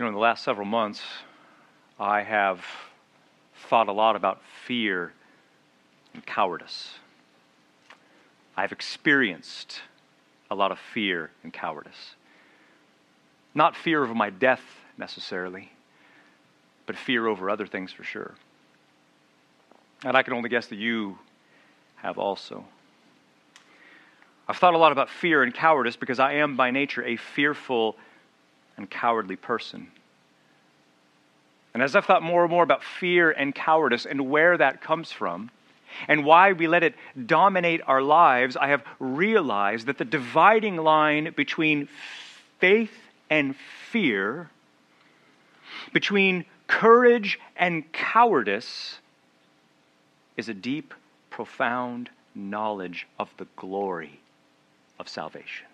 You know, in the last several months, I have thought a lot about fear and cowardice. I've experienced a lot of fear and cowardice. Not fear of my death necessarily, but fear over other things for sure. And I can only guess that you have also. I've thought a lot about fear and cowardice because I am by nature a fearful and cowardly person. And as I've thought more and more about fear and cowardice and where that comes from, and why we let it dominate our lives, I have realized that the dividing line between faith and fear, between courage and cowardice, is a deep, profound knowledge of the glory of salvation.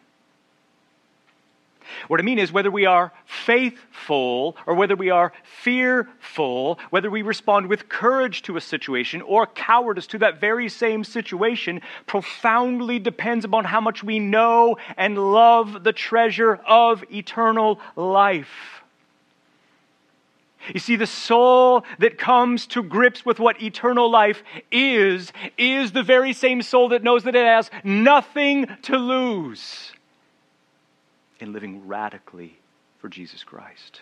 What I mean is, whether we are faithful or whether we are fearful, whether we respond with courage to a situation or cowardice to that very same situation, profoundly depends upon how much we know and love the treasure of eternal life. You see, the soul that comes to grips with what eternal life is, is the very same soul that knows that it has nothing to lose in living radically for Jesus Christ.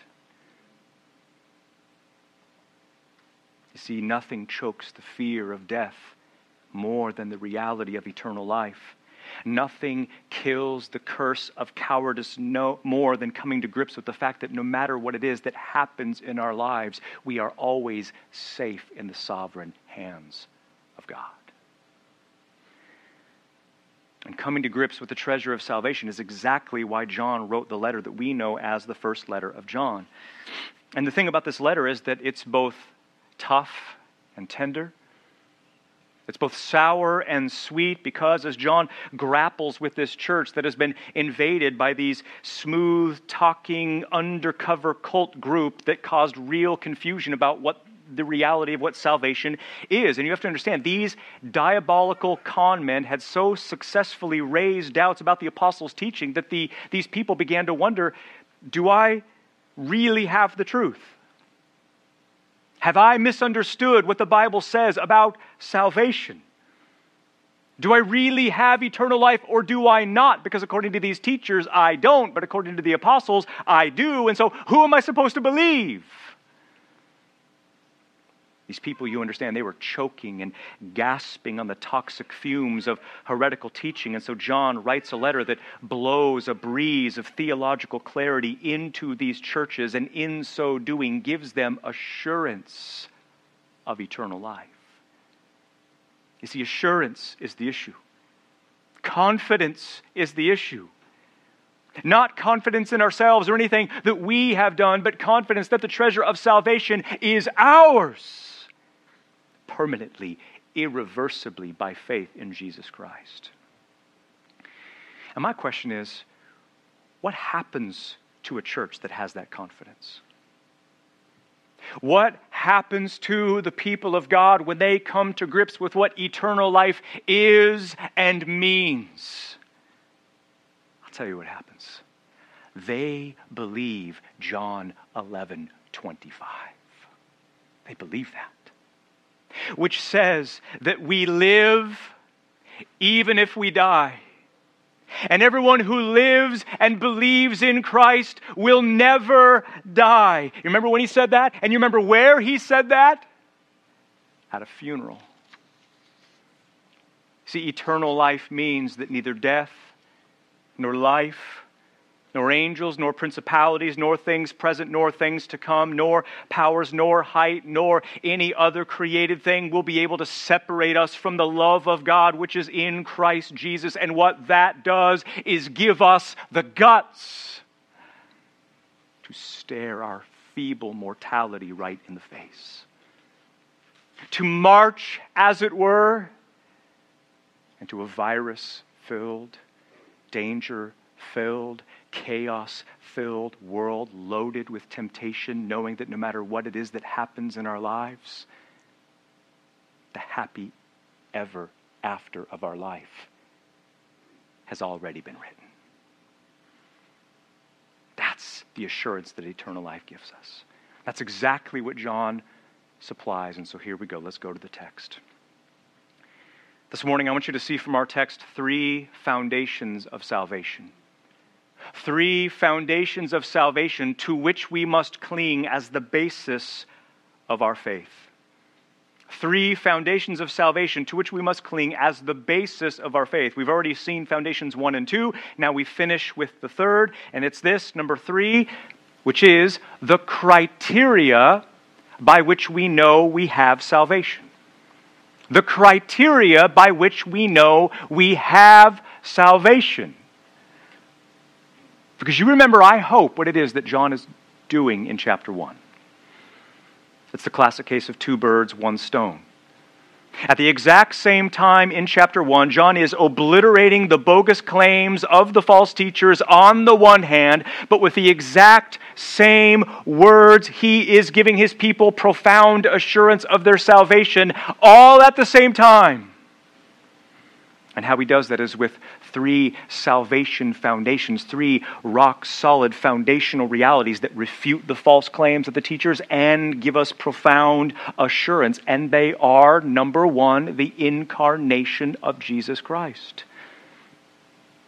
You see, nothing chokes the fear of death more than the reality of eternal life. Nothing kills the curse of cowardice no, more than coming to grips with the fact that no matter what it is that happens in our lives, we are always safe in the sovereign hands of God. And coming to grips with the treasure of salvation is exactly why John wrote the letter that we know as the first letter of John. And the thing about this letter is that it's both tough and tender. It's both sour and sweet because as John grapples with this church that has been invaded by these smooth talking undercover cult group that caused real confusion about what the reality of what salvation is. And you have to understand, these diabolical con men had so successfully raised doubts about the apostles' teaching that the, these people began to wonder do I really have the truth? Have I misunderstood what the Bible says about salvation? Do I really have eternal life or do I not? Because according to these teachers, I don't, but according to the apostles, I do. And so, who am I supposed to believe? These people, you understand, they were choking and gasping on the toxic fumes of heretical teaching. And so John writes a letter that blows a breeze of theological clarity into these churches, and in so doing, gives them assurance of eternal life. You see, assurance is the issue, confidence is the issue. Not confidence in ourselves or anything that we have done, but confidence that the treasure of salvation is ours permanently, irreversibly by faith in Jesus Christ. And my question is what happens to a church that has that confidence? What happens to the people of God when they come to grips with what eternal life is and means? I'll tell you what happens. They believe John 11 25. They believe that which says that we live even if we die. And everyone who lives and believes in Christ will never die. You remember when he said that? And you remember where he said that? At a funeral. See, eternal life means that neither death nor life nor angels, nor principalities, nor things present, nor things to come, nor powers, nor height, nor any other created thing will be able to separate us from the love of God which is in Christ Jesus. And what that does is give us the guts to stare our feeble mortality right in the face. To march, as it were, into a virus filled, danger filled, chaos filled world loaded with temptation, knowing that no matter what it is that happens in our lives, the happy ever after of our life has already been written. That's the assurance that eternal life gives us. That's exactly what John supplies. And so here we go. Let's go to the text. This morning, I want you to see from our text three foundations of salvation. Three foundations of salvation to which we must cling as the basis of our faith. Three foundations of salvation to which we must cling as the basis of our faith. We've already seen foundations one and two. Now we finish with the third, and it's this, number three, which is the criteria by which we know we have salvation. The criteria by which we know we have salvation. Because you remember, I hope, what it is that John is doing in chapter 1. It's the classic case of two birds, one stone. At the exact same time in chapter 1, John is obliterating the bogus claims of the false teachers on the one hand, but with the exact same words, he is giving his people profound assurance of their salvation all at the same time. And how he does that is with three salvation foundations, three rock solid foundational realities that refute the false claims of the teachers and give us profound assurance. And they are number one, the incarnation of Jesus Christ,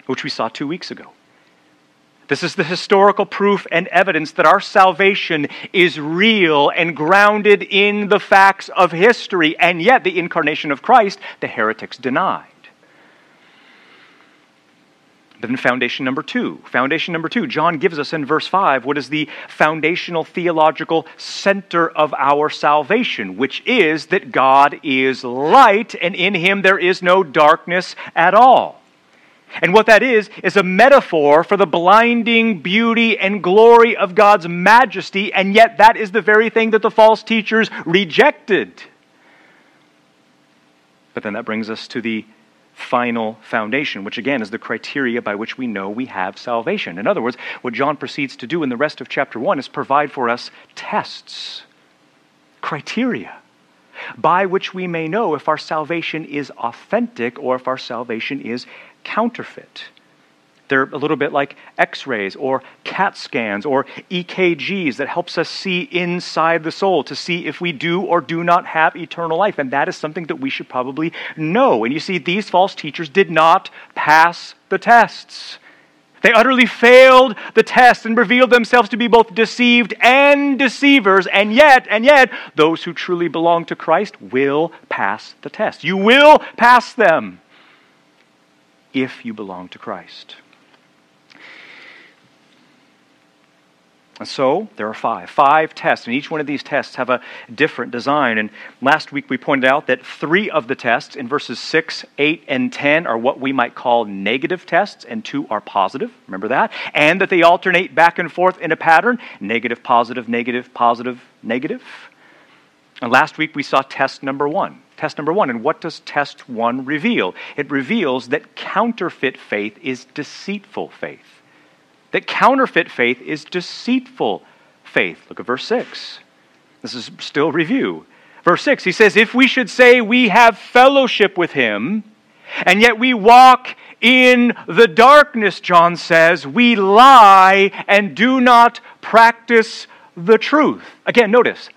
which we saw two weeks ago. This is the historical proof and evidence that our salvation is real and grounded in the facts of history, and yet the incarnation of Christ, the heretics deny. Then, foundation number two. Foundation number two, John gives us in verse 5 what is the foundational theological center of our salvation, which is that God is light and in him there is no darkness at all. And what that is, is a metaphor for the blinding beauty and glory of God's majesty, and yet that is the very thing that the false teachers rejected. But then that brings us to the final foundation, which again is the criteria by which we know we have salvation. In other words, what John proceeds to do in the rest of chapter 1 is provide for us tests, criteria, by which we may know if our salvation is authentic or if our salvation is counterfeit. They're a little bit like x-rays or CAT scans or EKGs that helps us see inside the soul to see if we do or do not have eternal life. And that is something that we should probably know. And you see, these false teachers did not pass the tests. They utterly failed the test and revealed themselves to be both deceived and deceivers. And yet, and yet, those who truly belong to Christ will pass the test. You will pass them if you belong to Christ. And so there are five. Five tests, and each one of these tests have a different design. And last week we pointed out that three of the tests in verses 6, 8, and 10 are what we might call negative tests, and two are positive. Remember that? And that they alternate back and forth in a pattern negative, positive, negative, positive, negative. And last week we saw test number one. Test number one. And what does test one reveal? It reveals that counterfeit faith is deceitful faith that counterfeit faith is deceitful faith. Look at verse 6. This is still review. Verse 6, he says, If we should say we have fellowship with him, and yet we walk in the darkness, John says, we lie and do not practice the truth. Again, notice,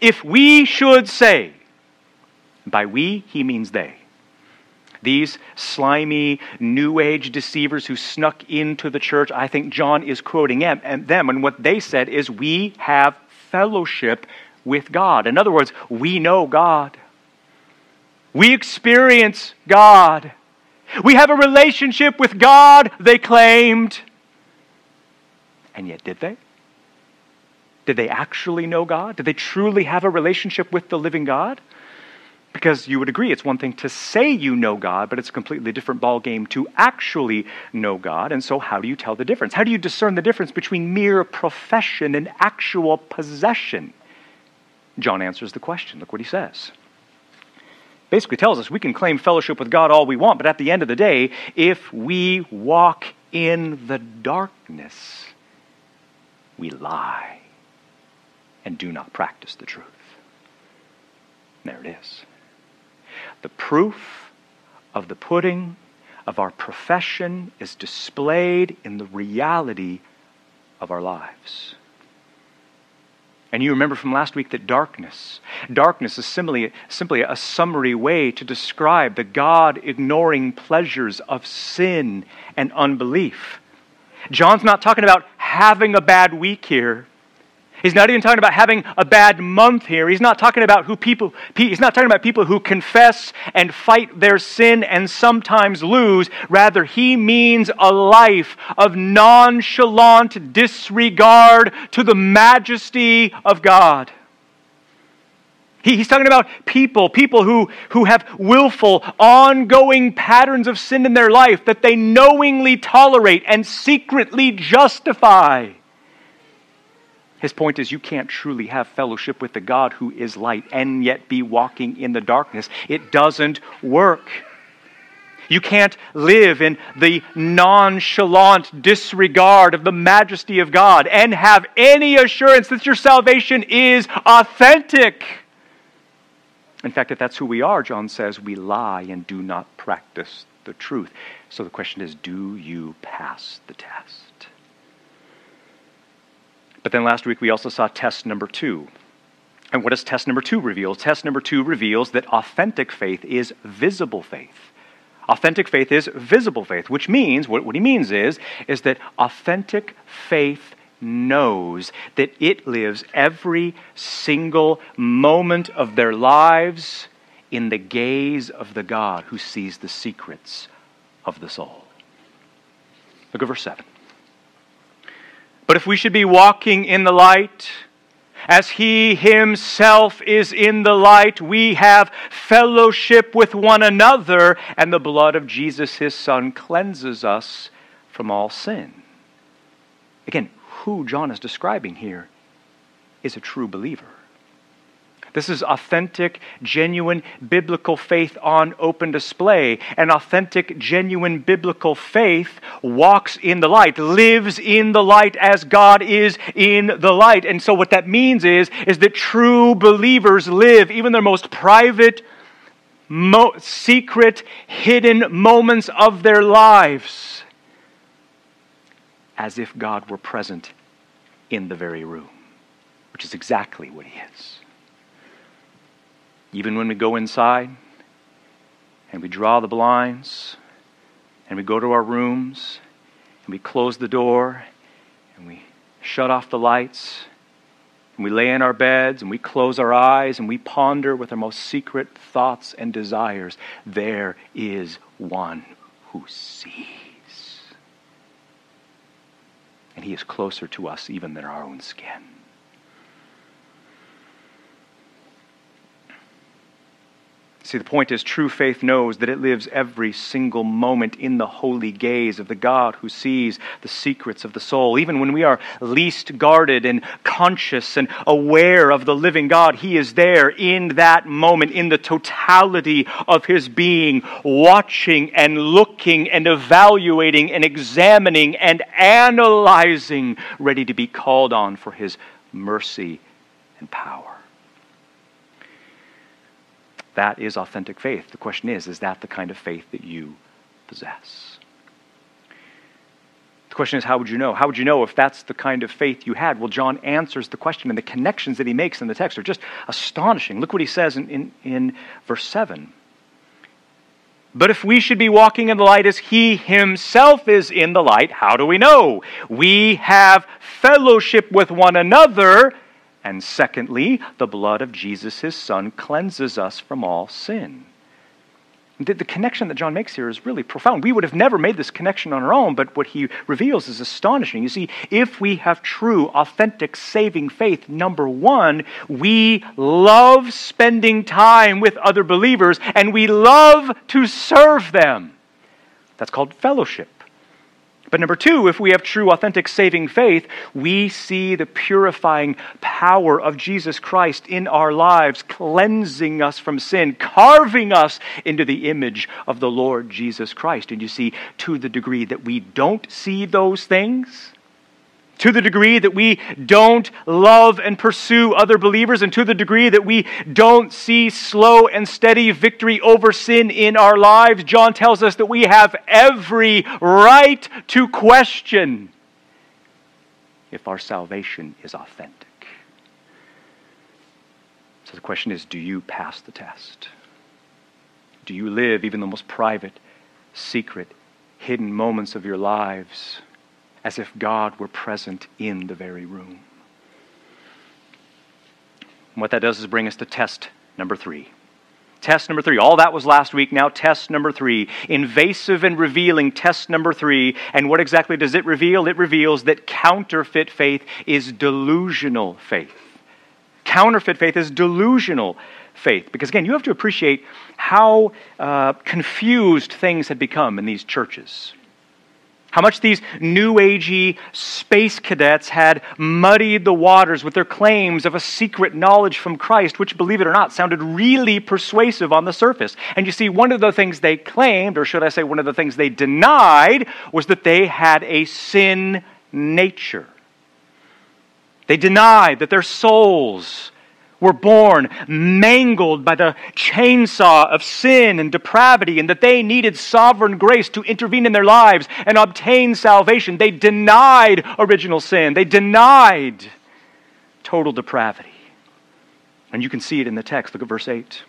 if we should say, by we, he means they. These slimy New Age deceivers who snuck into the church, I think John is quoting them, and what they said is, We have fellowship with God. In other words, we know God. We experience God. We have a relationship with God, they claimed. And yet, did they? Did they actually know God? Did they truly have a relationship with the living God? Because you would agree, it's one thing to say you know God, but it's a completely different ballgame to actually know God. And so, how do you tell the difference? How do you discern the difference between mere profession and actual possession? John answers the question. Look what he says. Basically tells us we can claim fellowship with God all we want, but at the end of the day, if we walk in the darkness, we lie and do not practice the truth. There it is. The proof of the pudding of our profession is displayed in the reality of our lives. And you remember from last week that darkness, darkness is simply, simply a summary way to describe the God ignoring pleasures of sin and unbelief. John's not talking about having a bad week here. He's not even talking about having a bad month here. He's not talking about who people he's not talking about people who confess and fight their sin and sometimes lose. Rather, he means a life of nonchalant disregard to the majesty of God. he's talking about people, people who, who have willful, ongoing patterns of sin in their life that they knowingly tolerate and secretly justify. His point is, you can't truly have fellowship with the God who is light and yet be walking in the darkness. It doesn't work. You can't live in the nonchalant disregard of the majesty of God and have any assurance that your salvation is authentic. In fact, if that's who we are, John says, we lie and do not practice the truth. So the question is do you pass the test? But then last week we also saw test number two. And what does test number two reveal? Test number two reveals that authentic faith is visible faith. Authentic faith is visible faith, which means, what, what he means is, is that authentic faith knows that it lives every single moment of their lives in the gaze of the God who sees the secrets of the soul. Look at verse 7. But if we should be walking in the light, as he himself is in the light, we have fellowship with one another, and the blood of Jesus, his son, cleanses us from all sin. Again, who John is describing here is a true believer. This is authentic, genuine biblical faith on open display. And authentic, genuine biblical faith walks in the light, lives in the light as God is in the light. And so what that means is, is that true believers live even their most private, mo- secret, hidden moments of their lives as if God were present in the very room, which is exactly what He is. Even when we go inside and we draw the blinds and we go to our rooms and we close the door and we shut off the lights and we lay in our beds and we close our eyes and we ponder with our most secret thoughts and desires, there is one who sees. And he is closer to us even than our own skin. See, the point is true faith knows that it lives every single moment in the holy gaze of the God who sees the secrets of the soul. Even when we are least guarded and conscious and aware of the living God, He is there in that moment, in the totality of His being, watching and looking and evaluating and examining and analyzing, ready to be called on for His mercy and power. That is authentic faith. The question is, is that the kind of faith that you possess? The question is, how would you know? How would you know if that's the kind of faith you had? Well, John answers the question, and the connections that he makes in the text are just astonishing. Look what he says in, in, in verse 7. But if we should be walking in the light as he himself is in the light, how do we know? We have fellowship with one another and secondly, the blood of Jesus, his son, cleanses us from all sin. The, connection that John makes here is really profound. We would have never made this connection on our own, but what he reveals is astonishing. You see, if we have true, authentic, saving faith, number one, we love spending time with other believers and we love to serve them. That's called fellowship. But number two, if we have true, authentic, saving faith, we see the purifying power of Jesus Christ in our lives, cleansing us from sin, carving us into the image of the Lord Jesus Christ. And you see, to the degree that we don't see those things, to the degree that we don't love and pursue other believers, and to the degree that we don't see slow and steady victory over sin in our lives, John tells us that we have every right to question if our salvation is authentic. So the question is do you pass the test? Do you live even the most private, secret, hidden moments of your lives as if God were present in the very room? And what that does is bring us to test number three. Test number three. All that was last week. Now, test number three. Invasive and revealing test number three. And what exactly does it reveal? It reveals that counterfeit faith is delusional faith. Counterfeit faith is delusional faith. Because again, you have to appreciate how uh, confused things had become in these churches. How much these new agey space cadets had muddied the waters with their claims of a secret knowledge from Christ, which, believe it or not, sounded really persuasive on the surface. And you see, one of the things they claimed, or should I say, one of the things they denied, was that they had a sin nature. They denied that their souls were born mangled by the chainsaw of sin and depravity, and that they needed sovereign grace to intervene in their lives and obtain salvation. They denied original sin, they denied total depravity. And you can see it in the text. Look at verse 8.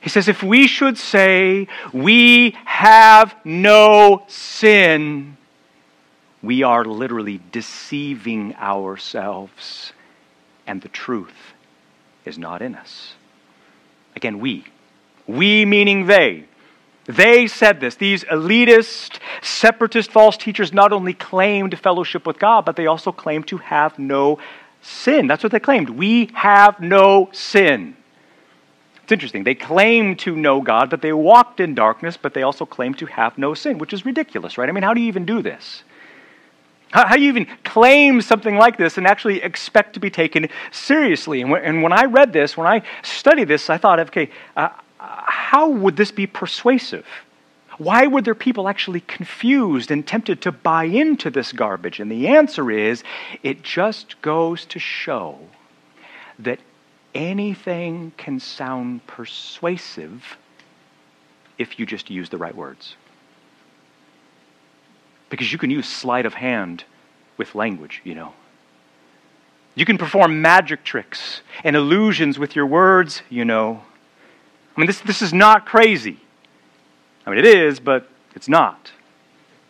He says, If we should say we have no sin, we are literally deceiving ourselves and the truth is not in us. Again, we. We meaning they. They said this. These elitist, separatist false teachers not only claimed fellowship with God, but they also claimed to have no sin. That's what they claimed. We have no sin. It's interesting. They claim to know God, but they walked in darkness, but they also claimed to have no sin, which is ridiculous, right? I mean, how do you even do this? How, how you even claim something like this and actually expect to be taken seriously? And when, and when I read this, when I studied this, I thought, okay, uh, how would this be persuasive? Why were there people actually confused and tempted to buy into this garbage? And the answer is it just goes to show that anything can sound persuasive if you just use the right words. Because you can use sleight of hand with language, you know. You can perform magic tricks and illusions with your words, you know. I mean, this, this is not crazy. I mean, it is, but it's not.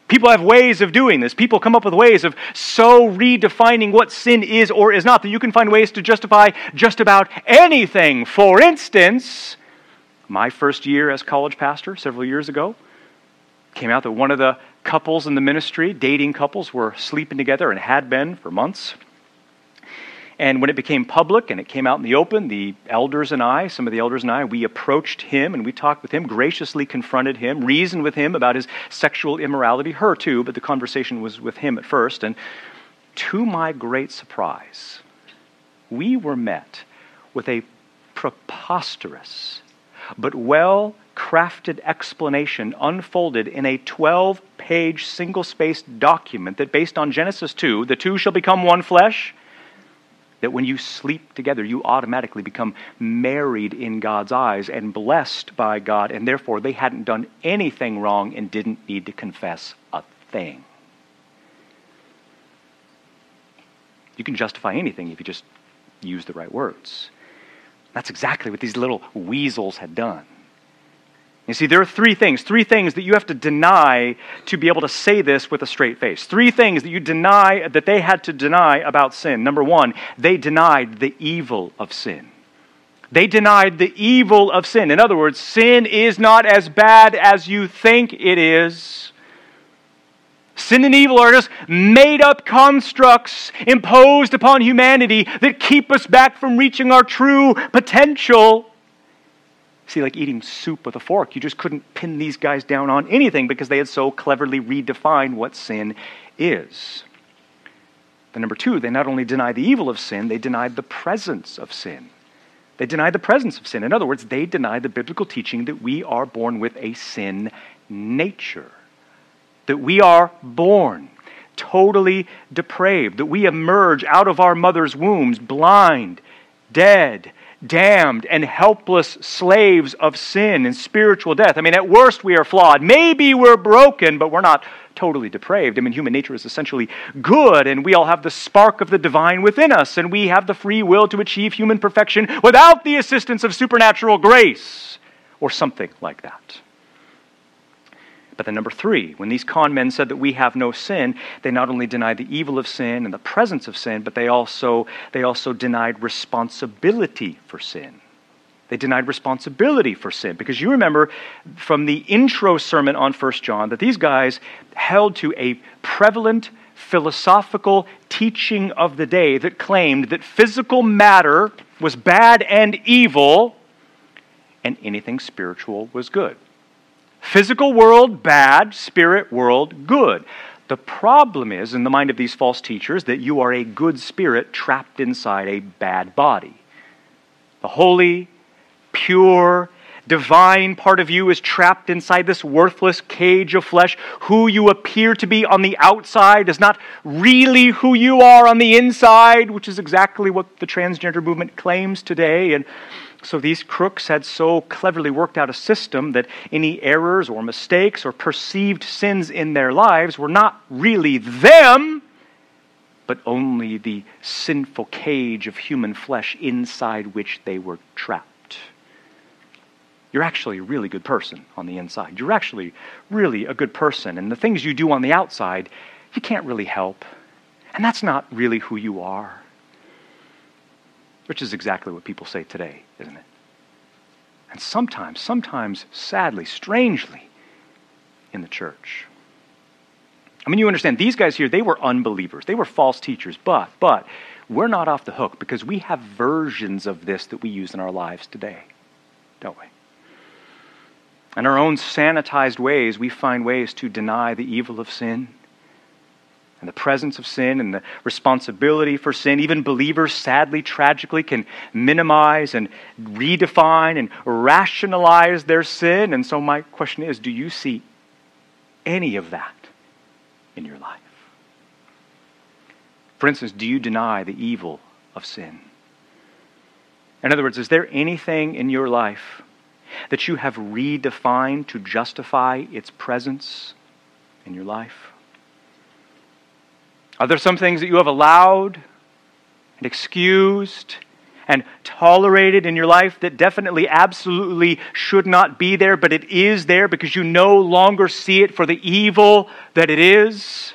People have ways of doing this. People come up with ways of so redefining what sin is or is not that you can find ways to justify just about anything. For instance, my first year as college pastor several years ago came out that one of the couples in the ministry, dating couples, were sleeping together and had been for months. And when it became public and it came out in the open, the elders and I, some of the elders and I, we approached him and we talked with him, graciously confronted him, reasoned with him about his sexual immorality, her too, but the conversation was with him at first. And to my great surprise, we were met with a preposterous but well crafted explanation unfolded in a 12 page single spaced document that, based on Genesis 2, the two shall become one flesh. That when you sleep together, you automatically become married in God's eyes and blessed by God, and therefore they hadn't done anything wrong and didn't need to confess a thing. You can justify anything if you just use the right words. That's exactly what these little weasels had done. You see, there are three things, three things that you have to deny to be able to say this with a straight face. Three things that you deny, that they had to deny about sin. Number one, they denied the evil of sin. They denied the evil of sin. In other words, sin is not as bad as you think it is. Sin and evil are just made up constructs imposed upon humanity that keep us back from reaching our true potential. See, like eating soup with a fork, you just couldn't pin these guys down on anything because they had so cleverly redefined what sin is. Then, number two, they not only denied the evil of sin, they denied the presence of sin. They denied the presence of sin. In other words, they denied the biblical teaching that we are born with a sin nature that we are born totally depraved, that we emerge out of our mother's wombs blind, dead, damned and helpless slaves of sin and spiritual death. I mean, at worst, we are flawed. Maybe we're broken, but we're not totally depraved. I mean, human nature is essentially good, and we all have the spark of the divine within us, and we have the free will to achieve human perfection without the assistance of supernatural grace, or something like that. But then, number three, when these con men said that we have no sin, they not only denied the evil of sin and the presence of sin, but they also, they also denied responsibility for sin. They denied responsibility for sin. Because you remember from the intro sermon on 1 John that these guys held to a prevalent philosophical teaching of the day that claimed that physical matter was bad and evil, and anything spiritual was good. Physical world, bad. Spirit world, good. The problem is, in the mind of these false teachers, that you are a good spirit trapped inside a bad body. The holy, pure, divine part of you is trapped inside this worthless cage of flesh. Who you appear to be on the outside is not really who you are on the inside, which is exactly what the transgender movement claims today. And so these crooks had so cleverly worked out a system that any errors or mistakes or perceived sins in their lives were not really them, but only the sinful cage of human flesh inside which they were trapped. You're actually a really good person on the inside. You're actually really a good person. And the things you do on the outside, you can't really help. And that's not really who you are. Which is exactly what people say today, isn't it? And sometimes, sometimes, sadly, strangely, in the church. I mean, you understand, these guys here, they were unbelievers. They were false teachers, but, but, we're not off the hook because we have versions of this that we use in our lives today, don't we? In our own sanitized ways, we find ways to deny the evil of sin and the presence of sin and the responsibility for sin. Even believers, sadly, tragically, can minimize and redefine and rationalize their sin. And so, my question is do you see any of that in your life? For instance, do you deny the evil of sin? In other words, is there anything in your life that you have redefined to justify its presence in your life? Are there some things that you have allowed and excused and tolerated in your life that definitely, absolutely should not be there, but it is there because you no longer see it for the evil that it is?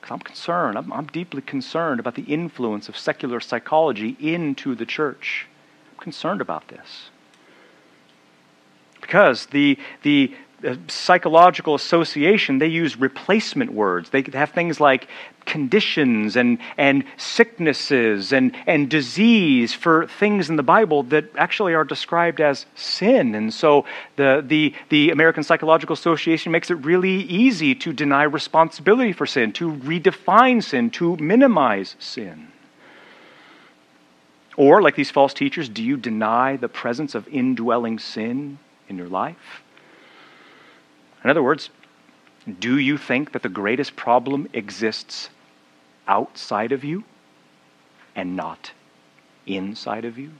Because I'm concerned, I'm, I'm, deeply concerned about the influence of secular psychology into the church. I'm concerned about this. Because the, the psychological association, they use replacement words. They have things like conditions and, and sicknesses and, and disease for things in the Bible that actually are described as sin. And so the, the, the American Psychological Association makes it really easy to deny responsibility for sin, to redefine sin, to minimize sin. Or, like these false teachers, do you deny the presence of indwelling sin in your life? In other words, do you think that the greatest problem exists outside of you and not inside of you?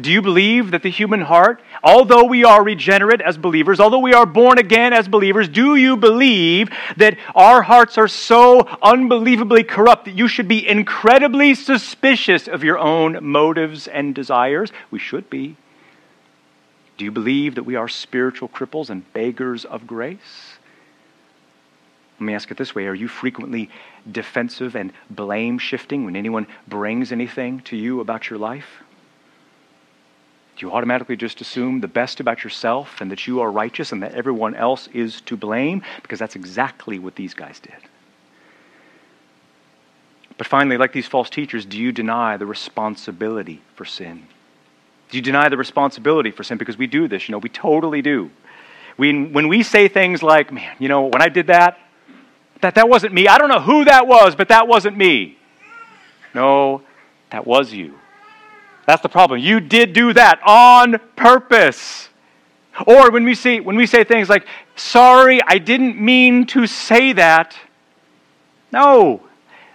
Do you believe that the human heart, although we are regenerate as believers, although we are born again as believers, do you believe that our hearts are so unbelievably corrupt that you should be incredibly suspicious of your own motives and desires? We should be. Do you believe that we are spiritual cripples and beggars of grace? Let me ask it this way Are you frequently defensive and blame shifting when anyone brings anything to you about your life? Do you automatically just assume the best about yourself and that you are righteous and that everyone else is to blame? Because that's exactly what these guys did. But finally, like these false teachers, do you deny the responsibility for sin? Do you deny the responsibility for sin? Because we do this, you know, we totally do. We, when we say things like, man, you know, when I did that, that, that wasn't me. I don't know who that was, but that wasn't me. No, that was you. That's the problem. You did do that on purpose. Or when we see, when we say things like, sorry, I didn't mean to say that. No,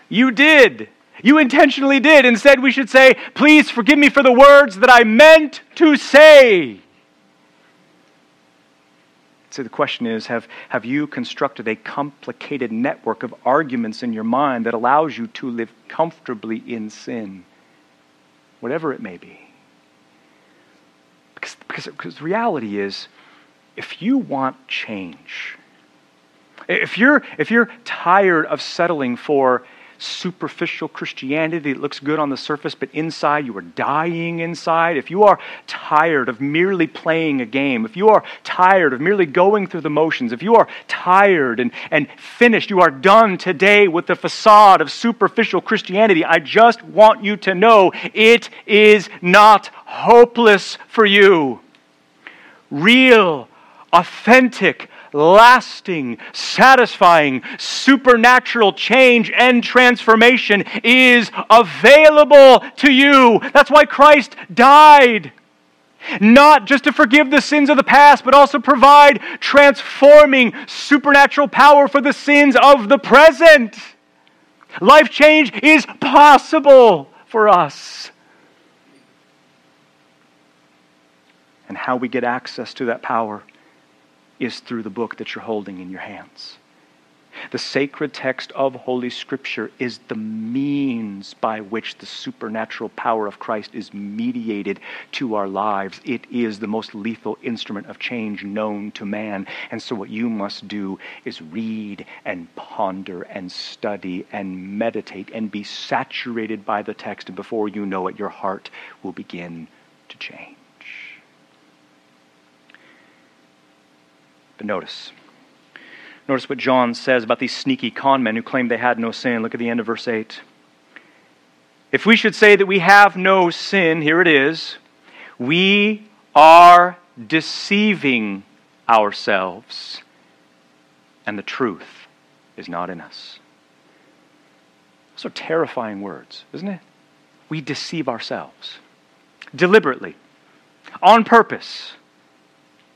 you did. You intentionally did. Instead, we should say, Please forgive me for the words that I meant to say. So the question is have, have you constructed a complicated network of arguments in your mind that allows you to live comfortably in sin, whatever it may be? Because, because, because reality is, if you want change, if you're, if you're tired of settling for superficial Christianity that looks good on the surface, but inside you are dying inside, if you are tired of merely playing a game, if you are tired of merely going through the motions, if you are tired and, and finished, you are done today with the facade of superficial Christianity, I just want you to know it is not hopeless for you. Real, authentic, lasting, satisfying, supernatural change and transformation is available to you. That's why Christ died. Not just to forgive the sins of the past, but also provide transforming supernatural power for the sins of the present. Life change is possible for us. And how we get access to that power is through the book that you're holding in your hands. The sacred text of Holy Scripture is the means by which the supernatural power of Christ is mediated to our lives. It is the most lethal instrument of change known to man. And so, what you must do is read and ponder and study and meditate and be saturated by the text. And before you know it, your heart will begin to change. But notice. Notice what John says about these sneaky con men who claim they had no sin. Look at the end of verse 8. If we should say that we have no sin, here it is, we are deceiving ourselves, and the truth is not in us. Those are terrifying words, isn't it? We deceive ourselves deliberately, on purpose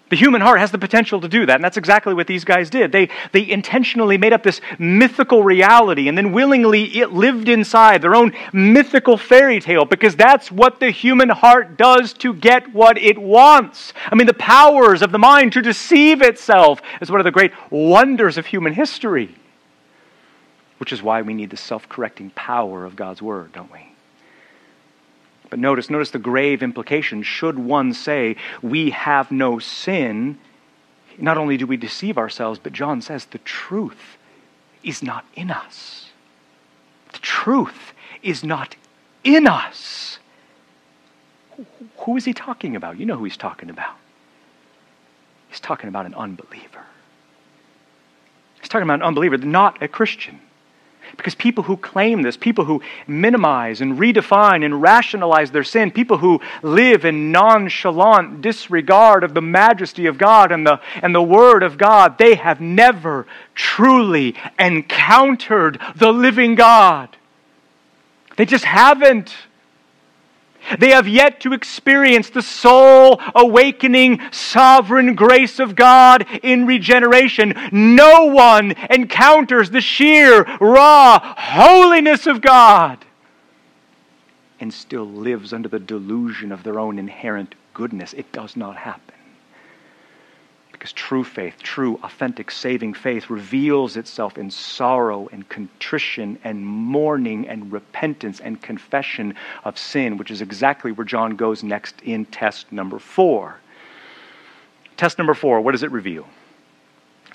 the human heart has the potential to do that, and that's exactly what these guys did. They, they intentionally made up this mythical reality and then willingly it lived inside their own mythical fairy tale because that's what the human heart does to get what it wants. I mean, the powers of the mind to deceive itself is one of the great wonders of human history, which is why we need the self correcting power of God's Word, don't we? But notice, notice the grave implication. Should one say, we have no sin, not only do we deceive ourselves, but John says the truth is not in us. The truth is not in us. Who is he talking about? You know who he's talking about. He's talking about an unbeliever. He's talking about an unbeliever, not a Christian. Because people who claim this, people who minimize and redefine and rationalize their sin, people who live in nonchalant disregard of the majesty of God and the, and the Word of God, they have never truly encountered the living God. They just haven't. They have yet to experience the soul awakening sovereign grace of God in regeneration. No one encounters the sheer, raw holiness of God and still lives under the delusion of their own inherent goodness. It does not happen. Because true faith, true, authentic, saving faith reveals itself in sorrow and contrition and mourning and repentance and confession of sin, which is exactly where John goes next in test number four. Test number four, what does it reveal?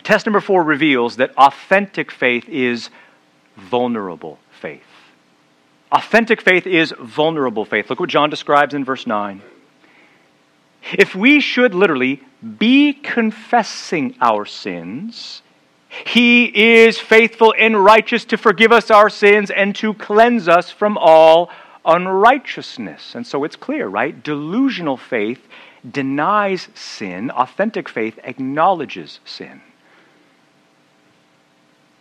Test number four reveals that authentic faith is vulnerable faith. Authentic faith is vulnerable faith. Look what John describes in verse 9. If we should literally be confessing our sins, he is faithful and righteous to forgive us our sins and to cleanse us from all unrighteousness. And so it's clear, right? Delusional faith denies sin, authentic faith acknowledges sin.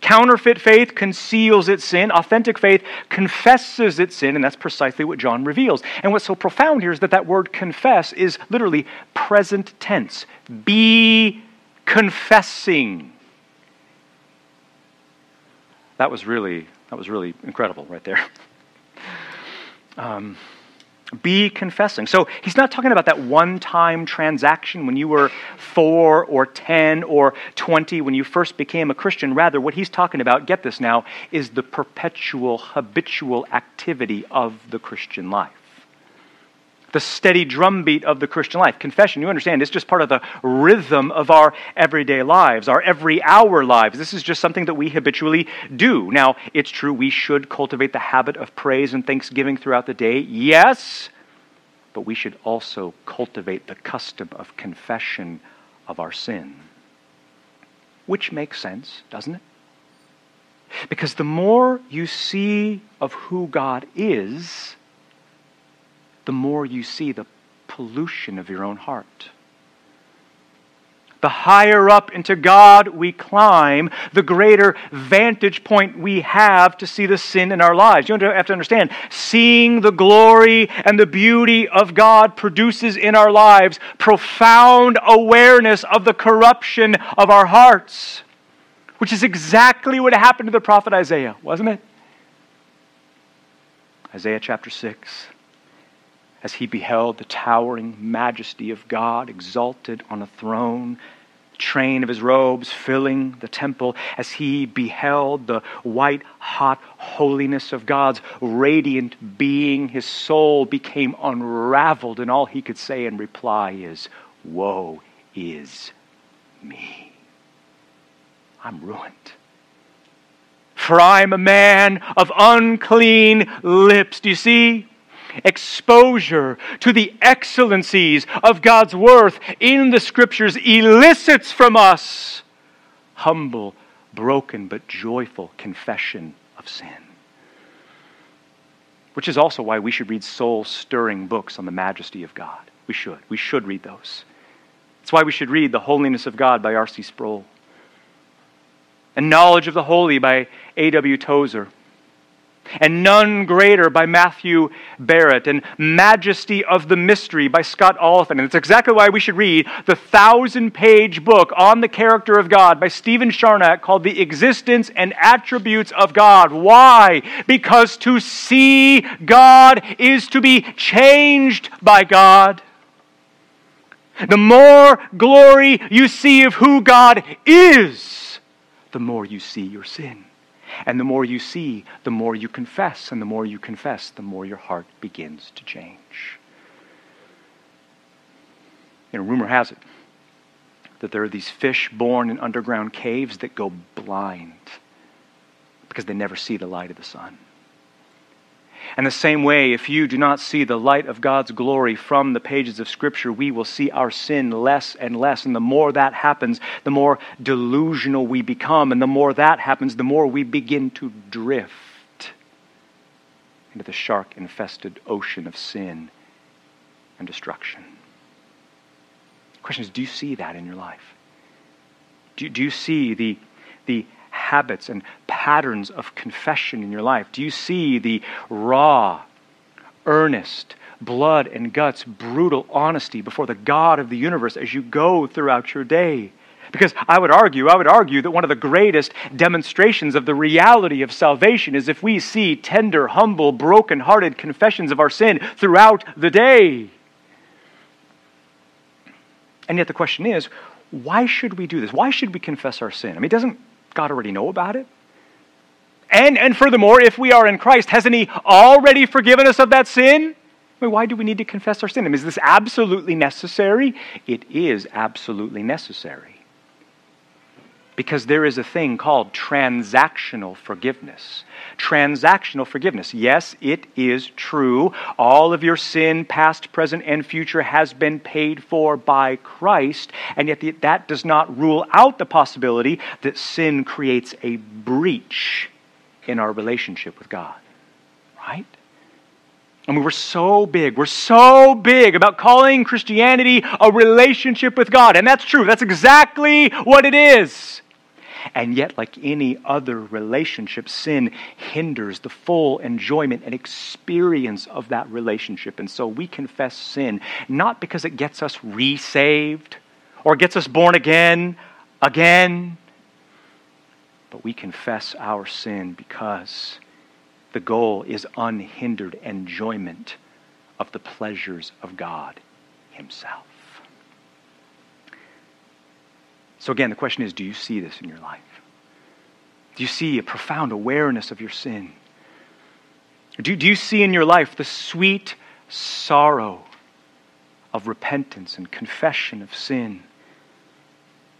Counterfeit faith conceals its sin. Authentic faith confesses its sin, and that's precisely what John reveals. And what's so profound here is that that word confess is literally present tense. Be confessing. That was really that was really incredible right there. um, be confessing. So he's not talking about that one time transaction when you were four or 10 or 20 when you first became a Christian. Rather, what he's talking about, get this now, is the perpetual, habitual activity of the Christian life the steady drumbeat of the Christian life. Confession, you understand, it's just part of the rhythm of our everyday lives, our every hour lives. This is just something that we habitually do. Now, it's true, we should cultivate the habit of praise and thanksgiving throughout the day. Yes, but we should also cultivate the custom of confession of our sin. Which makes sense, doesn't it? Because the more you see of who God is, the more you see the pollution of your own heart. The higher up into God we climb, the greater vantage point we have to see the sin in our lives. You have to understand, seeing the glory and the beauty of God produces in our lives profound awareness of the corruption of our hearts, which is exactly what happened to the prophet Isaiah, wasn't it? Isaiah chapter 6 as he beheld the towering majesty of God exalted on a throne, train of his robes filling the temple, as he beheld the white hot holiness of God's radiant being, his soul became unraveled, and all he could say in reply is, Woe is me. I'm ruined. For I'm a man of unclean lips. Do you see? Exposure to the excellencies of God's worth in the Scriptures elicits from us humble, broken, but joyful confession of sin. Which is also why we should read soul stirring books on the majesty of God. We should. We should read those. It's why we should read The Holiness of God by R.C. Sproul and Knowledge of the Holy by A.W. Tozer and None Greater by Matthew Barrett, and Majesty of the Mystery by Scott Oliphint. And it's exactly why we should read the thousand page book on the character of God by Stephen Charnock called The Existence and Attributes of God. Why? Because to see God is to be changed by God. The more glory you see of who God is, the more you see your sin. And the more you see, the more you confess. And the more you confess, the more your heart begins to change. You know, rumor has it that there are these fish born in underground caves that go blind because they never see the light of the sun. And the same way, if you do not see the light of God's glory from the pages of Scripture, we will see our sin less and less. And the more that happens, the more delusional we become. And the more that happens, the more we begin to drift into the shark infested ocean of sin and destruction. The question is do you see that in your life? Do, do you see the, the habits and patterns of confession in your life? Do you see the raw, earnest, blood and guts, brutal honesty before the God of the universe as you go throughout your day? Because I would argue, I would argue that one of the greatest demonstrations of the reality of salvation is if we see tender, humble, broken-hearted confessions of our sin throughout the day. And yet the question is, why should we do this? Why should we confess our sin? I mean, doesn't God already know about it? And, and furthermore, if we are in Christ, hasn't He already forgiven us of that sin? I mean, why do we need to confess our sin? I mean, is this absolutely necessary? It is absolutely necessary because there is a thing called transactional forgiveness. Transactional forgiveness. Yes, it is true. All of your sin, past, present, and future, has been paid for by Christ, and yet that does not rule out the possibility that sin creates a breach in our relationship with God. Right? I mean, we're so big. We're so big about calling Christianity a relationship with God. And that's true. That's exactly what it is. And yet, like any other relationship, sin hinders the full enjoyment and experience of that relationship. And so we confess sin not because it gets us resaved or gets us born again, again, but we confess our sin because The goal is unhindered enjoyment of the pleasures of God Himself. So, again, the question is do you see this in your life? Do you see a profound awareness of your sin? Do, do you see in your life the sweet sorrow of repentance and confession of sin?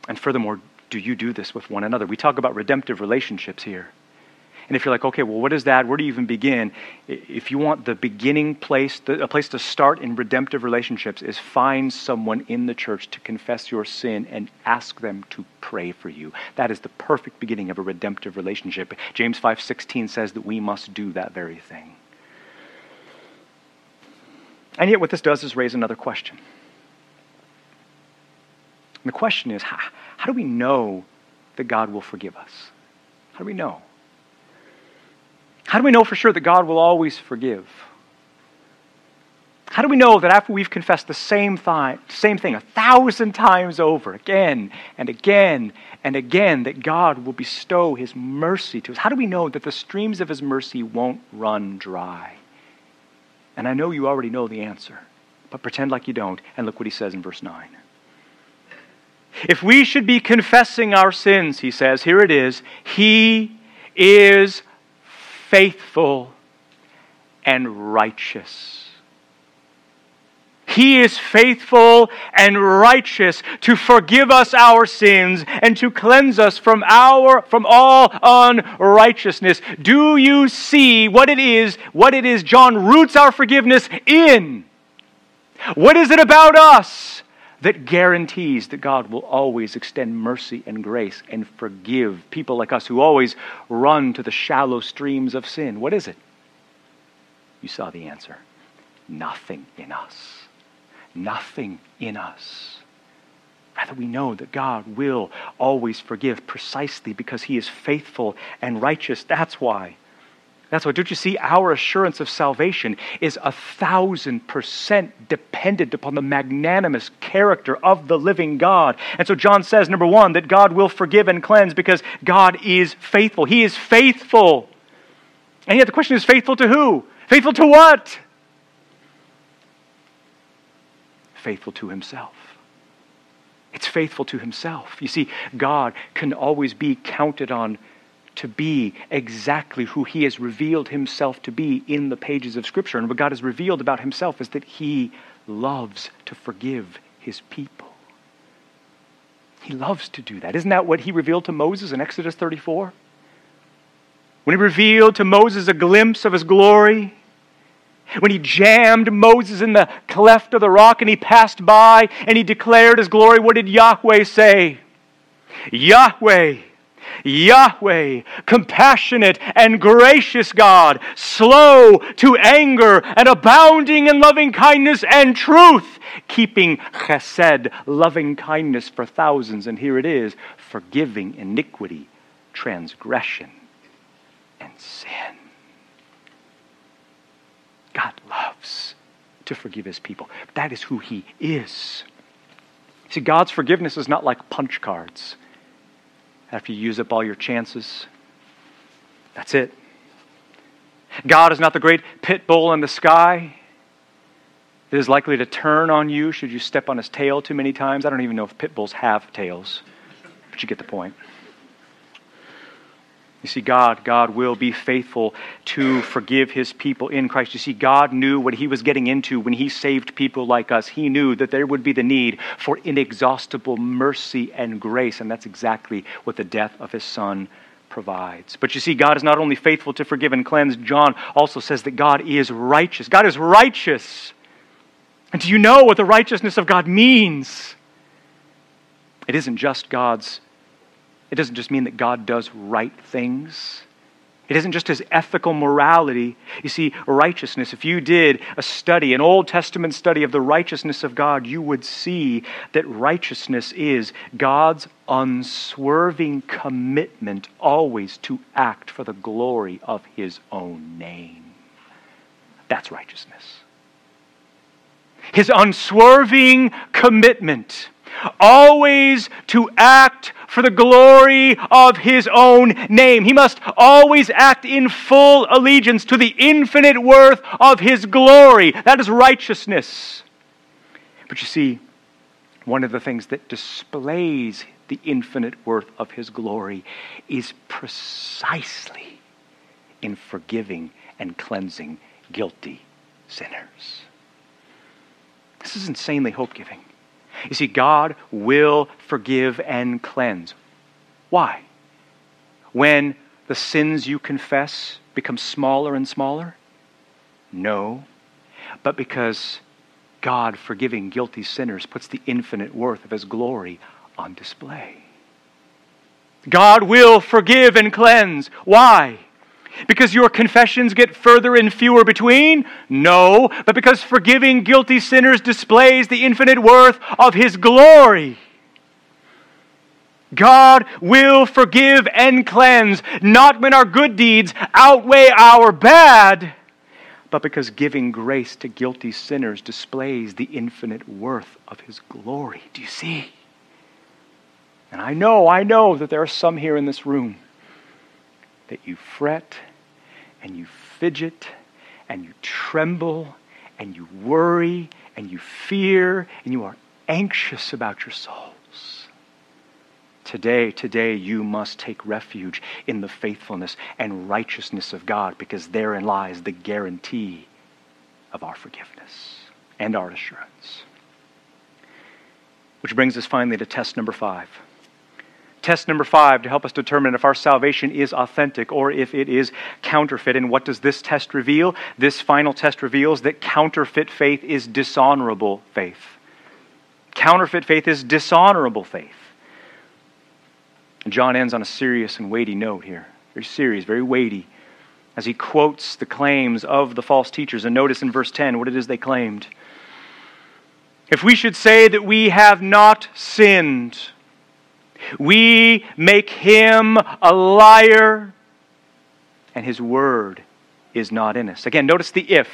And furthermore, do you do this with one another? We talk about redemptive relationships here. And if you're like, okay, well, what is that? Where do you even begin? If you want the beginning place, a place to start in redemptive relationships is find someone in the church to confess your sin and ask them to pray for you. That is the perfect beginning of a redemptive relationship. James 5:16 says that we must do that very thing. And yet what this does is raise another question. And the question is, how, how do we know that God will forgive us? How do we know? How do we know for sure that God will always forgive? How do we know that after we've confessed the same, th- same thing a thousand times over, again and again and again, that God will bestow His mercy to us? How do we know that the streams of His mercy won't run dry? And I know you already know the answer, but pretend like you don't, and look what He says in verse 9. If we should be confessing our sins, He says, here it is, He is faithful and righteous. He is faithful and righteous to forgive us our sins and to cleanse us from our from all unrighteousness. Do you see what it is, what it is John roots our forgiveness in? What is it about us that guarantees that God will always extend mercy and grace and forgive people like us who always run to the shallow streams of sin. What is it? You saw the answer. Nothing in us. Nothing in us. Rather, we know that God will always forgive precisely because He is faithful and righteous. That's why that's why, don't you see, our assurance of salvation is a thousand percent dependent upon the magnanimous character of the living God. And so John says, number one, that God will forgive and cleanse because God is faithful. He is faithful. And yet the question is faithful to who? Faithful to what? Faithful to himself. It's faithful to himself. You see, God can always be counted on to be exactly who he has revealed himself to be in the pages of Scripture. And what God has revealed about himself is that he loves to forgive his people. He loves to do that. Isn't that what he revealed to Moses in Exodus 34? When he revealed to Moses a glimpse of his glory, when he jammed Moses in the cleft of the rock and he passed by and he declared his glory, what did Yahweh say? Yahweh Yahweh, compassionate and gracious God, slow to anger and abounding in loving kindness and truth, keeping chesed, loving kindness for thousands. And here it is forgiving iniquity, transgression, and sin. God loves to forgive his people. That is who he is. See, God's forgiveness is not like punch cards after you use up all your chances. That's it. God is not the great pit bull in the sky that is likely to turn on you should you step on his tail too many times. I don't even know if pit bulls have tails, but you get the point. You see, God, God will be faithful to forgive his people in Christ. You see, God knew what he was getting into when he saved people like us. He knew that there would be the need for inexhaustible mercy and grace, and that's exactly what the death of his son provides. But you see, God is not only faithful to forgive and cleanse, John also says that God is righteous. God is righteous. And do you know what the righteousness of God means? It isn't just God's it doesn't just mean that God does right things. It isn't just his ethical morality. You see, righteousness, if you did a study, an Old Testament study of the righteousness of God, you would see that righteousness is God's unswerving commitment always to act for the glory of his own name. That's righteousness. His unswerving commitment always to act for the glory of his own name. He must always act in full allegiance to the infinite worth of his glory. That is righteousness. But you see, one of the things that displays the infinite worth of his glory is precisely in forgiving and cleansing guilty sinners. This is insanely hope giving. You see, God will forgive and cleanse. Why? When the sins you confess become smaller and smaller? No, but because God, forgiving guilty sinners, puts the infinite worth of His glory on display. God will forgive and cleanse. Why? Because your confessions get further and fewer between? No, but because forgiving guilty sinners displays the infinite worth of His glory. God will forgive and cleanse, not when our good deeds outweigh our bad, but because giving grace to guilty sinners displays the infinite worth of His glory. Do you see? And I know, I know that there are some here in this room that you fret and you fidget and you tremble and you worry and you fear and you are anxious about your souls. Today, today, you must take refuge in the faithfulness and righteousness of God because therein lies the guarantee of our forgiveness and our assurance. Which brings us finally to test number five. Test number five to help us determine if our salvation is authentic or if it is counterfeit. And what does this test reveal? This final test reveals that counterfeit faith is dishonorable faith. Counterfeit faith is dishonorable faith. John ends on a serious and weighty note here. Very serious, very weighty, as he quotes the claims of the false teachers. And notice in verse 10 what it is they claimed. If we should say that we have not sinned, we make him a liar, and his word is not in us. Again, notice the if.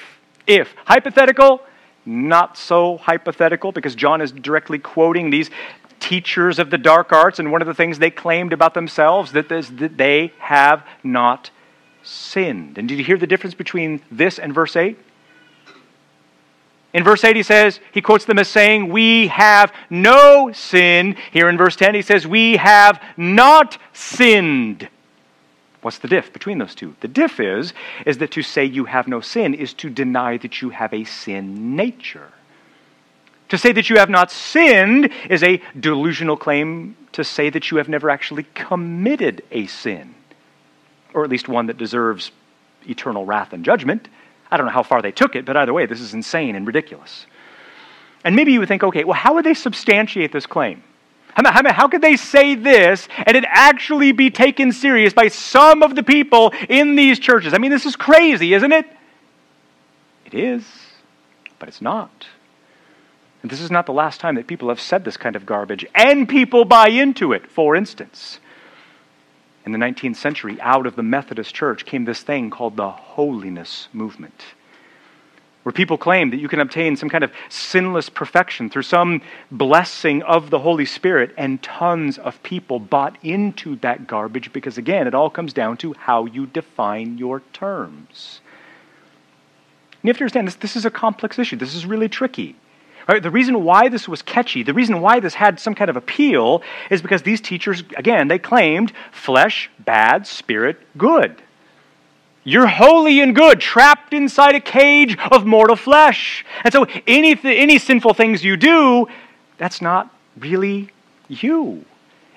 If. Hypothetical, not so hypothetical, because John is directly quoting these teachers of the dark arts, and one of the things they claimed about themselves that, that they have not sinned. And did you hear the difference between this and verse 8? In verse 8, he says, he quotes them as saying, We have no sin. Here in verse 10, he says, We have not sinned. What's the diff between those two? The diff is, is that to say you have no sin is to deny that you have a sin nature. To say that you have not sinned is a delusional claim to say that you have never actually committed a sin, or at least one that deserves eternal wrath and judgment. I don't know how far they took it, but either way, this is insane and ridiculous. And maybe you would think, okay, well, how would they substantiate this claim? How, could they say this and it actually be taken serious by some of the people in these churches? I mean, this is crazy, isn't it? It is, but it's not. And this is not the last time that people have said this kind of garbage, and people buy into it, for instance in the 19th century, out of the Methodist Church came this thing called the holiness movement, where people claim that you can obtain some kind of sinless perfection through some blessing of the Holy Spirit, and tons of people bought into that garbage because, again, it all comes down to how you define your terms. And you have to understand this, this is a complex issue. This is really tricky. Right? The reason why this was catchy, the reason why this had some kind of appeal, is because these teachers, again, they claimed flesh bad, spirit good. You're holy and good, trapped inside a cage of mortal flesh. And so any, any sinful things you do, that's not really you.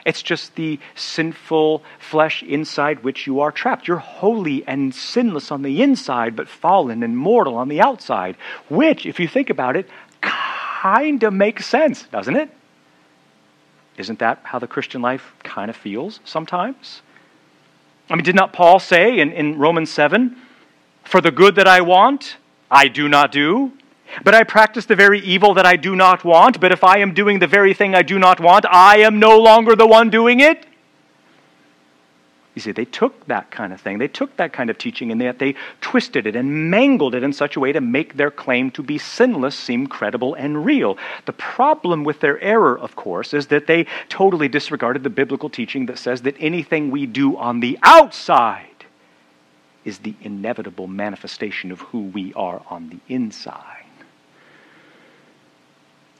It's just the sinful flesh inside which you are trapped. You're holy and sinless on the inside, but fallen and mortal on the outside, which, if you think about it, kind of makes sense, doesn't it? Isn't that how the Christian life kind of feels sometimes? I mean, did not Paul say in, in Romans 7 For the good that I want, I do not do, but I practice the very evil that I do not want. But if I am doing the very thing I do not want, I am no longer the one doing it? You see, they took that kind of thing, they took that kind of teaching, and yet they twisted it and mangled it in such a way to make their claim to be sinless seem credible and real. The problem with their error, of course, is that they totally disregarded the biblical teaching that says that anything we do on the outside is the inevitable manifestation of who we are on the inside.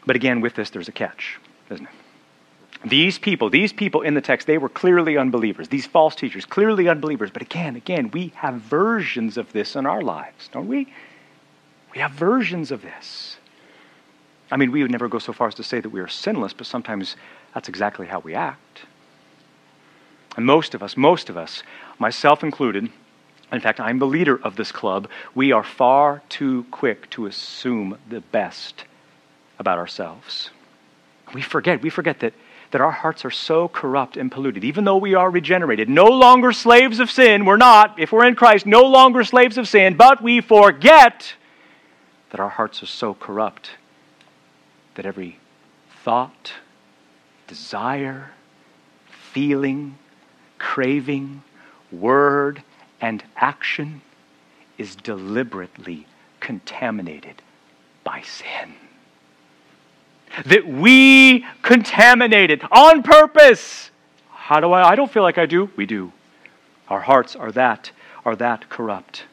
But again, with this, there's a catch, isn't it? These people, these people in the text, they were clearly unbelievers. These false teachers, clearly unbelievers. But again, again, we have versions of this in our lives, don't we? We have versions of this. I mean, we would never go so far as to say that we are sinless, but sometimes that's exactly how we act. And most of us, most of us, myself included, in fact, I'm the leader of this club, we are far too quick to assume the best about ourselves. We forget, we forget that that our hearts are so corrupt and polluted, even though we are regenerated, no longer slaves of sin. We're not, if we're in Christ, no longer slaves of sin, but we forget that our hearts are so corrupt that every thought, desire, feeling, craving, word, and action is deliberately contaminated by sin that we contaminated on purpose. How do I? I don't feel like I do. We do. Our hearts are that are that corrupt.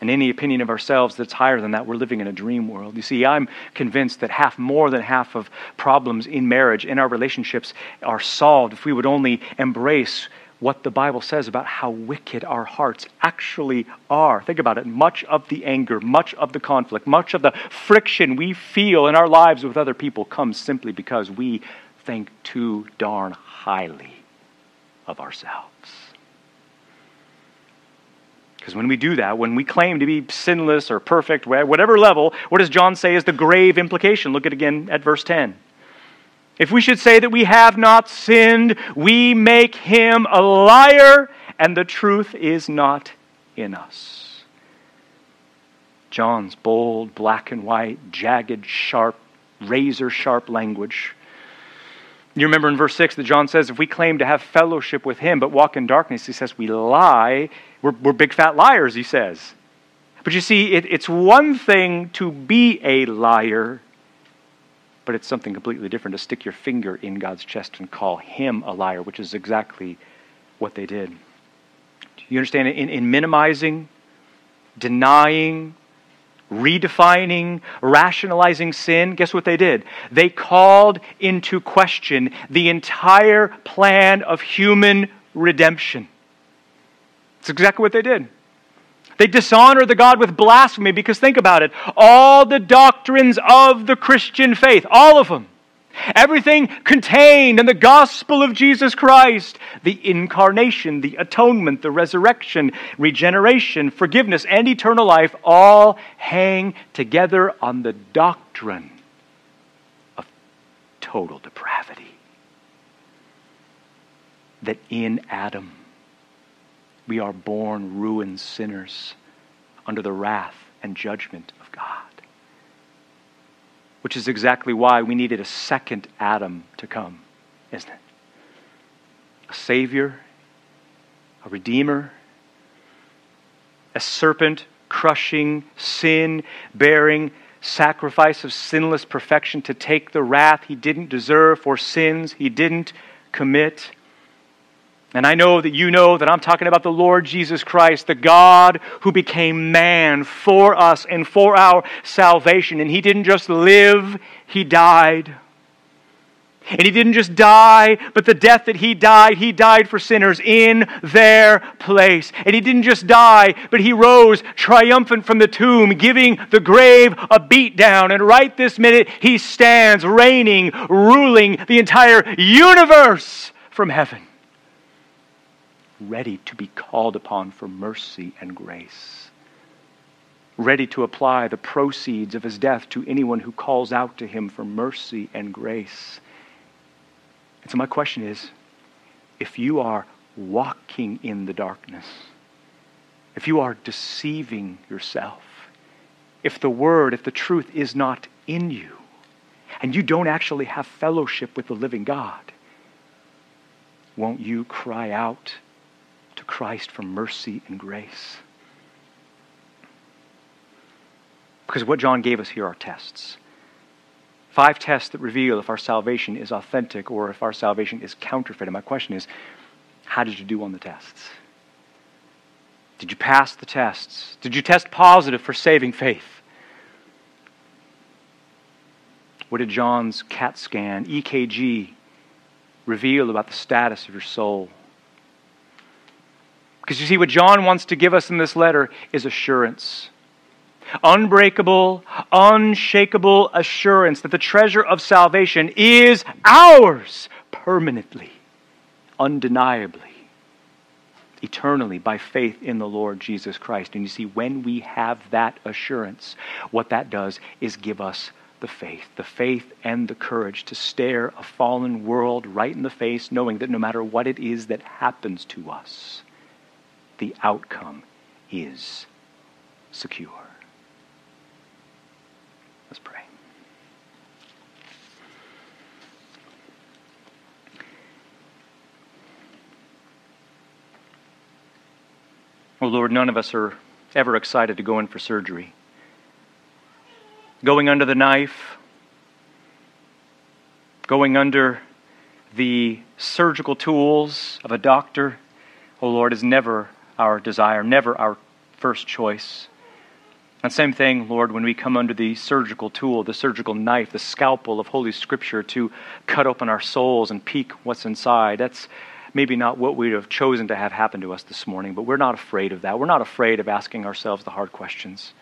And any opinion of ourselves that's higher than that, we're living in a dream world. You see, I'm convinced that half, more than half of problems in marriage, in our relationships, are solved if we would only embrace what the Bible says about how wicked our hearts actually are. Think about it. Much of the anger, much of the conflict, much of the friction we feel in our lives with other people comes simply because we think too darn highly of ourselves. Because when we do that, when we claim to be sinless or perfect, whatever level, what does John say is the grave implication? Look at again at verse 10. If we should say that we have not sinned, we make him a liar, and the truth is not in us. John's bold, black and white, jagged, sharp, razor sharp language. You remember in verse 6 that John says, if we claim to have fellowship with him but walk in darkness, he says we lie. We're, we're big fat liars, he says. But you see, it, it's one thing to be a liar, but it's something completely different to stick your finger in God's chest and call him a liar, which is exactly what they did. Do you understand? In, in minimizing, denying, redefining, rationalizing sin, guess what they did? They called into question the entire plan of human redemption. It's exactly what they did. They dishonor the God with blasphemy because think about it. All the doctrines of the Christian faith, all of them, everything contained in the gospel of Jesus Christ, the incarnation, the atonement, the resurrection, regeneration, forgiveness, and eternal life, all hang together on the doctrine of total depravity. That in Adam, we are born ruined sinners under the wrath and judgment of God. Which is exactly why we needed a second Adam to come, isn't it? A Savior, a Redeemer, a serpent crushing, sin bearing sacrifice of sinless perfection to take the wrath he didn't deserve for sins he didn't commit and I know that you know that I'm talking about the Lord Jesus Christ, the God who became man for us and for our salvation. And he didn't just live, he died. And he didn't just die, but the death that he died, he died for sinners in their place. And he didn't just die, but he rose triumphant from the tomb, giving the grave a beatdown. And right this minute, he stands reigning, ruling the entire universe from heaven ready to be called upon for mercy and grace, ready to apply the proceeds of his death to anyone who calls out to him for mercy and grace. And so, my question is if you are walking in the darkness, if you are deceiving yourself, if the word, if the truth is not in you, and you don't actually have fellowship with the living God, won't you cry out Christ for mercy and grace. Because what John gave us here are tests. Five tests that reveal if our salvation is authentic or if our salvation is counterfeit. And my question is how did you do on the tests? Did you pass the tests? Did you test positive for saving faith? What did John's CAT scan, EKG, reveal about the status of your soul? Because you see, what John wants to give us in this letter is assurance. Unbreakable, unshakable assurance that the treasure of salvation is ours permanently, undeniably, eternally by faith in the Lord Jesus Christ. And you see, when we have that assurance, what that does is give us the faith, the faith and the courage to stare a fallen world right in the face, knowing that no matter what it is that happens to us, the outcome is secure. Let's pray. Oh Lord, none of us are ever excited to go in for surgery. Going under the knife, going under the surgical tools of a doctor, oh Lord, is never our desire, never our first choice. And same thing, Lord, when we come under the surgical tool, the surgical knife, the scalpel of Holy Scripture to cut open our souls and peek what's inside. That's maybe not what we'd have chosen to have happen to us this morning, but we're not afraid of that. We're not afraid of asking ourselves the hard questions.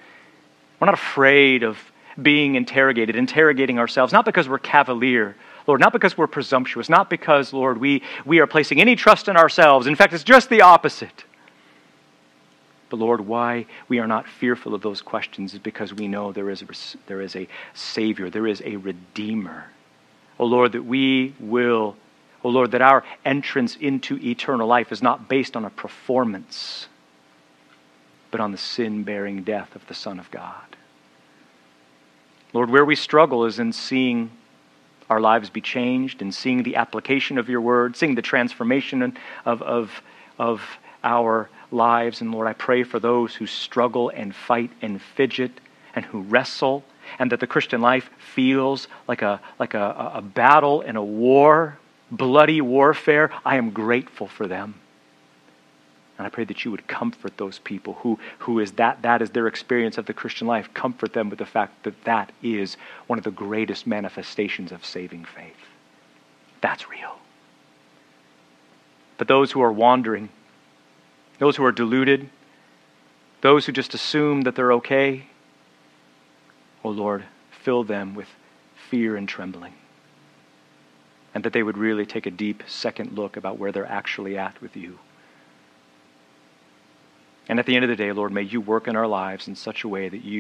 We're not afraid of being interrogated, interrogating ourselves, not because we're cavalier, Lord, not because we're presumptuous, not because, Lord, we, we are placing any trust in ourselves. In fact, it's just the opposite. But Lord, why we are not fearful of those questions is because we know there is a, there is a Savior, there is a Redeemer. Oh Lord, that we will, oh Lord, that our entrance into eternal life is not based on a performance, but on the sin bearing death of the Son of God. Lord, where we struggle is in seeing our lives be changed and seeing the application of your word, seeing the transformation of, of, of our lives. And Lord, I pray for those who struggle and fight and fidget and who wrestle, and that the Christian life feels like a, like a, a battle and a war, bloody warfare. I am grateful for them. And I pray that you would comfort those people who, who is that, that is their experience of the Christian life. Comfort them with the fact that that is one of the greatest manifestations of saving faith. That's real. But those who are wandering, those who are deluded, those who just assume that they're okay, oh Lord, fill them with fear and trembling. And that they would really take a deep second look about where they're actually at with you. And at the end of the day, Lord, may you work in our lives in such a way that you